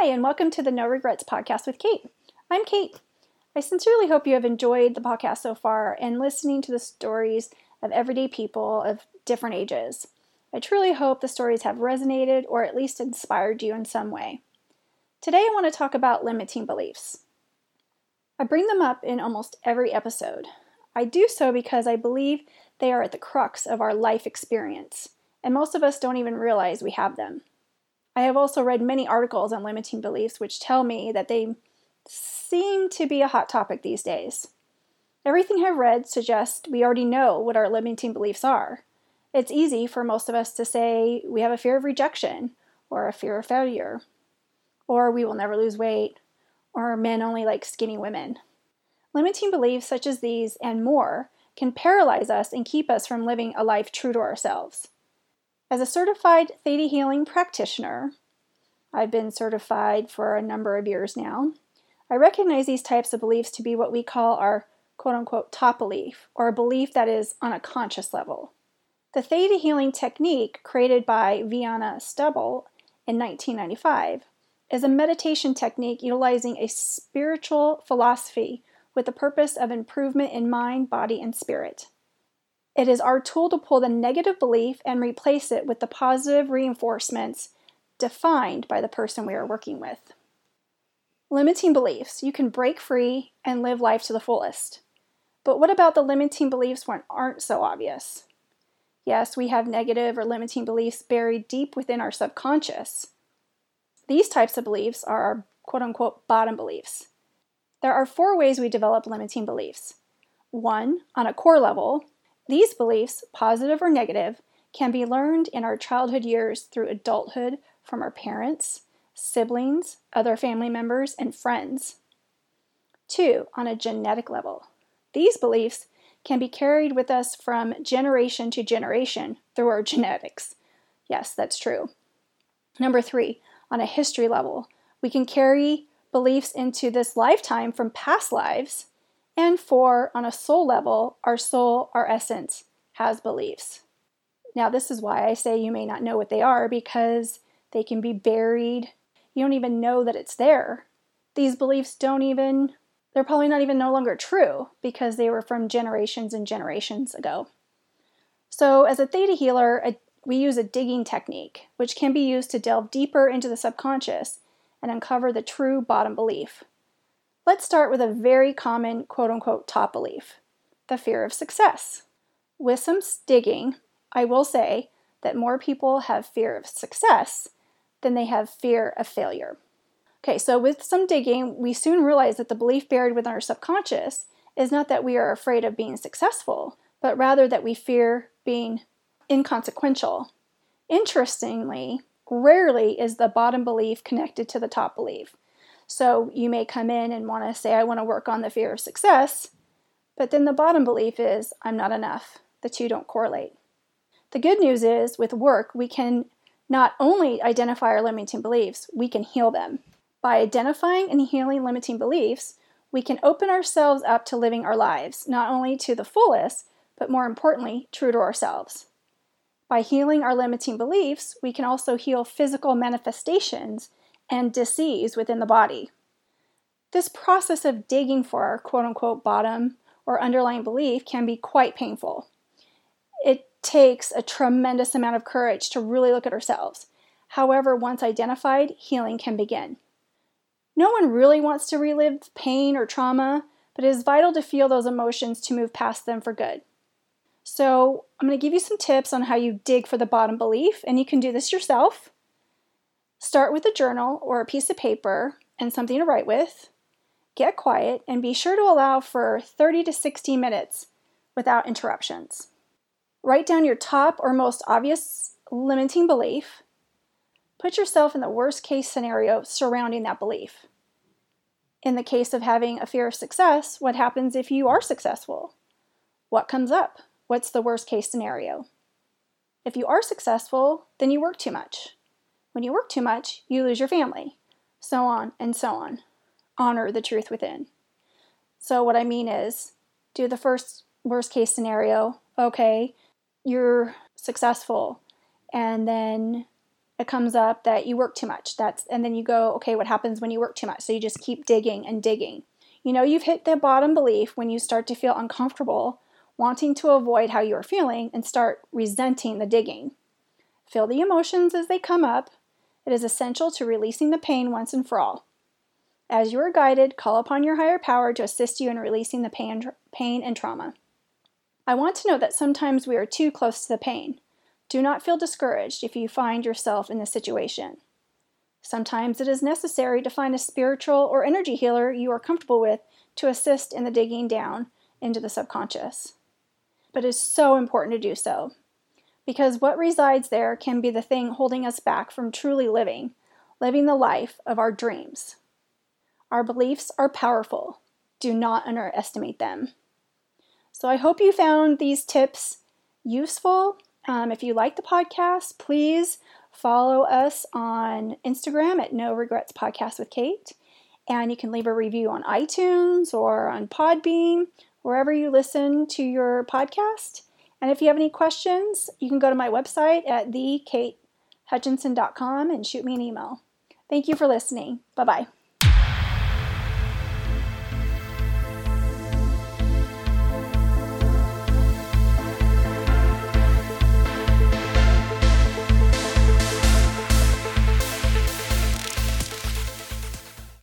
Hi, and welcome to the No Regrets podcast with Kate. I'm Kate. I sincerely hope you have enjoyed the podcast so far and listening to the stories of everyday people of different ages. I truly hope the stories have resonated or at least inspired you in some way. Today, I want to talk about limiting beliefs. I bring them up in almost every episode. I do so because I believe they are at the crux of our life experience, and most of us don't even realize we have them. I have also read many articles on limiting beliefs which tell me that they seem to be a hot topic these days. Everything I've read suggests we already know what our limiting beliefs are. It's easy for most of us to say we have a fear of rejection, or a fear of failure, or we will never lose weight, or men only like skinny women. Limiting beliefs such as these and more can paralyze us and keep us from living a life true to ourselves. As a certified Theta healing practitioner, I've been certified for a number of years now. I recognize these types of beliefs to be what we call our quote unquote top belief, or a belief that is on a conscious level. The Theta healing technique, created by Vianna Stibal in 1995, is a meditation technique utilizing a spiritual philosophy with the purpose of improvement in mind, body, and spirit. It is our tool to pull the negative belief and replace it with the positive reinforcements defined by the person we are working with. Limiting beliefs. You can break free and live life to the fullest. But what about the limiting beliefs when aren't so obvious? Yes, we have negative or limiting beliefs buried deep within our subconscious. These types of beliefs are our quote unquote bottom beliefs. There are four ways we develop limiting beliefs. One, on a core level, these beliefs, positive or negative, can be learned in our childhood years through adulthood from our parents, siblings, other family members, and friends. Two, on a genetic level. These beliefs can be carried with us from generation to generation through our genetics. Yes, that's true. Number three, on a history level, we can carry beliefs into this lifetime from past lives and four, on a soul level, our soul, our essence, has beliefs. Now, this is why I say you may not know what they are because they can be buried. You don't even know that it's there. These beliefs don't even, they're probably not even no longer true because they were from generations and generations ago. So, as a theta healer, a, we use a digging technique, which can be used to delve deeper into the subconscious and uncover the true bottom belief. Let's start with a very common quote unquote top belief the fear of success. With some digging, I will say that more people have fear of success than they have fear of failure. Okay, so with some digging, we soon realize that the belief buried within our subconscious is not that we are afraid of being successful, but rather that we fear being inconsequential. Interestingly, rarely is the bottom belief connected to the top belief. So you may come in and want to say, I want to work on the fear of success, but then the bottom belief is, I'm not enough. The two don't correlate. The good news is, with work, we can not only identify our limiting beliefs, we can heal them. By identifying and healing limiting beliefs, we can open ourselves up to living our lives, not only to the fullest, but more importantly, true to ourselves. By healing our limiting beliefs, we can also heal physical manifestations and disease within the body. This process of digging for our quote unquote bottom or underlying belief can be quite painful. It takes a tremendous amount of courage to really look at ourselves. However, once identified, healing can begin. No one really wants to relive pain or trauma, but it is vital to feel those emotions to move past them for good. So, I'm going to give you some tips on how you dig for the bottom belief, and you can do this yourself. Start with a journal or a piece of paper and something to write with. Get quiet and be sure to allow for 30 to 60 minutes without interruptions. Write down your top or most obvious limiting belief. Put yourself in the worst case scenario surrounding that belief. In the case of having a fear of success, what happens if you are successful? What comes up? What's the worst case scenario? If you are successful, then you work too much. When you work too much, you lose your family, so on and so on. Honor the truth within. So, what I mean is, do the first worst case scenario. Okay, you're successful, and then it comes up that you work too much. That's and then you go, okay, what happens when you work too much? So you just keep digging and digging. You know, you've hit the bottom belief when you start to feel uncomfortable, wanting to avoid how you are feeling and start resenting the digging. Feel the emotions as they come up. It is essential to releasing the pain once and for all. As you are guided, call upon your higher power to assist you in releasing the pain, pain and trauma. I want to note that sometimes we are too close to the pain. Do not feel discouraged if you find yourself in this situation. Sometimes it is necessary to find a spiritual or energy healer you are comfortable with to assist in the digging down into the subconscious. But it is so important to do so because what resides there can be the thing holding us back from truly living, living the life of our dreams. Our beliefs are powerful. Do not underestimate them. So I hope you found these tips useful. Um, if you like the podcast, please follow us on Instagram at No Regrets Podcast with Kate. And you can leave a review on iTunes or on Podbean, wherever you listen to your podcast. And if you have any questions, you can go to my website at thekatehutchinson.com and shoot me an email. Thank you for listening. Bye bye.